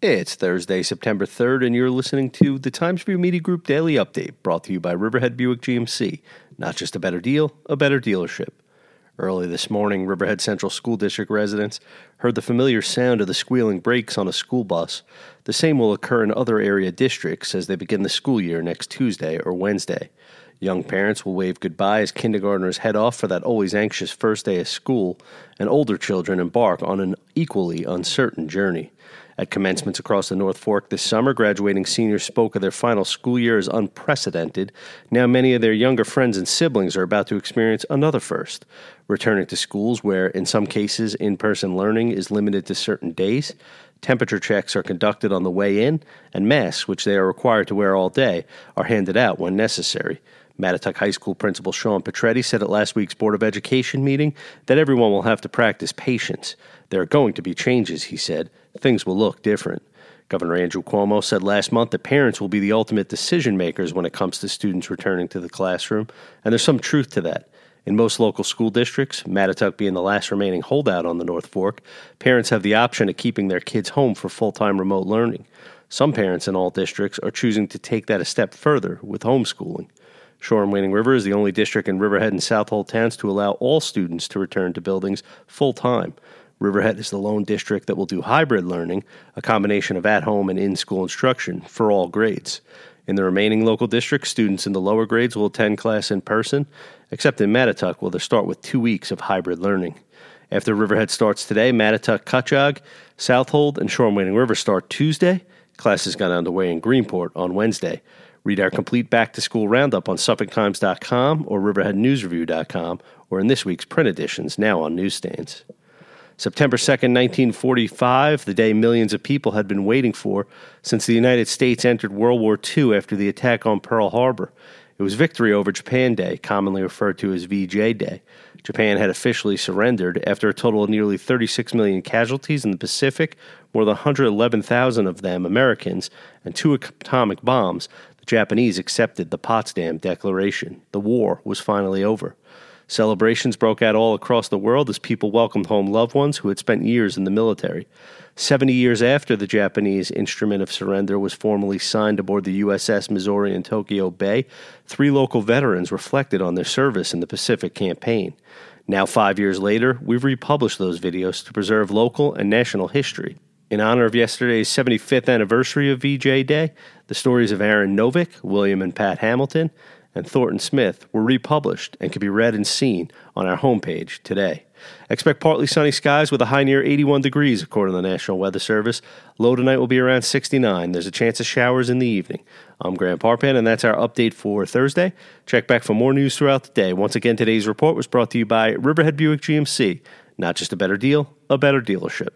It's Thursday, September 3rd, and you're listening to the Times Review Media Group Daily Update brought to you by Riverhead Buick GMC. Not just a better deal, a better dealership. Early this morning, Riverhead Central School District residents heard the familiar sound of the squealing brakes on a school bus. The same will occur in other area districts as they begin the school year next Tuesday or Wednesday. Young parents will wave goodbye as kindergartners head off for that always anxious first day of school, and older children embark on an equally uncertain journey. At commencements across the North Fork this summer, graduating seniors spoke of their final school year as unprecedented. Now, many of their younger friends and siblings are about to experience another first, returning to schools where, in some cases, in person learning is limited to certain days. Temperature checks are conducted on the way in, and masks, which they are required to wear all day, are handed out when necessary. Mattituck High School Principal Sean Petretti said at last week's Board of Education meeting that everyone will have to practice patience. There are going to be changes, he said. Things will look different. Governor Andrew Cuomo said last month that parents will be the ultimate decision makers when it comes to students returning to the classroom, and there's some truth to that. In most local school districts, Mattituck being the last remaining holdout on the North Fork, parents have the option of keeping their kids home for full time remote learning. Some parents in all districts are choosing to take that a step further with homeschooling. Shoreham Wading River is the only district in Riverhead and Southold towns to allow all students to return to buildings full time. Riverhead is the lone district that will do hybrid learning, a combination of at home and in school instruction for all grades. In the remaining local districts, students in the lower grades will attend class in person, except in Mattituck, where they start with two weeks of hybrid learning. After Riverhead starts today, Mattituck, Cutchogue, Southold, and Shoreham Wading River start Tuesday. Classes got underway in Greenport on Wednesday. Read our complete back to school roundup on SuffolkTimes.com or RiverheadNewsReview.com or in this week's print editions now on newsstands. September 2nd, 1945, the day millions of people had been waiting for since the United States entered World War II after the attack on Pearl Harbor. It was Victory over Japan Day, commonly referred to as VJ Day. Japan had officially surrendered after a total of nearly 36 million casualties in the Pacific, more than 111,000 of them Americans, and two atomic bombs. Japanese accepted the Potsdam Declaration. The war was finally over. Celebrations broke out all across the world as people welcomed home loved ones who had spent years in the military. Seventy years after the Japanese instrument of surrender was formally signed aboard the USS Missouri in Tokyo Bay, three local veterans reflected on their service in the Pacific campaign. Now, five years later, we've republished those videos to preserve local and national history. In honor of yesterday's 75th anniversary of VJ Day, the stories of Aaron Novick, William and Pat Hamilton, and Thornton Smith were republished and can be read and seen on our homepage today. Expect partly sunny skies with a high near 81 degrees, according to the National Weather Service. Low tonight will be around 69. There's a chance of showers in the evening. I'm Grant Parpan, and that's our update for Thursday. Check back for more news throughout the day. Once again, today's report was brought to you by Riverhead Buick GMC. Not just a better deal, a better dealership.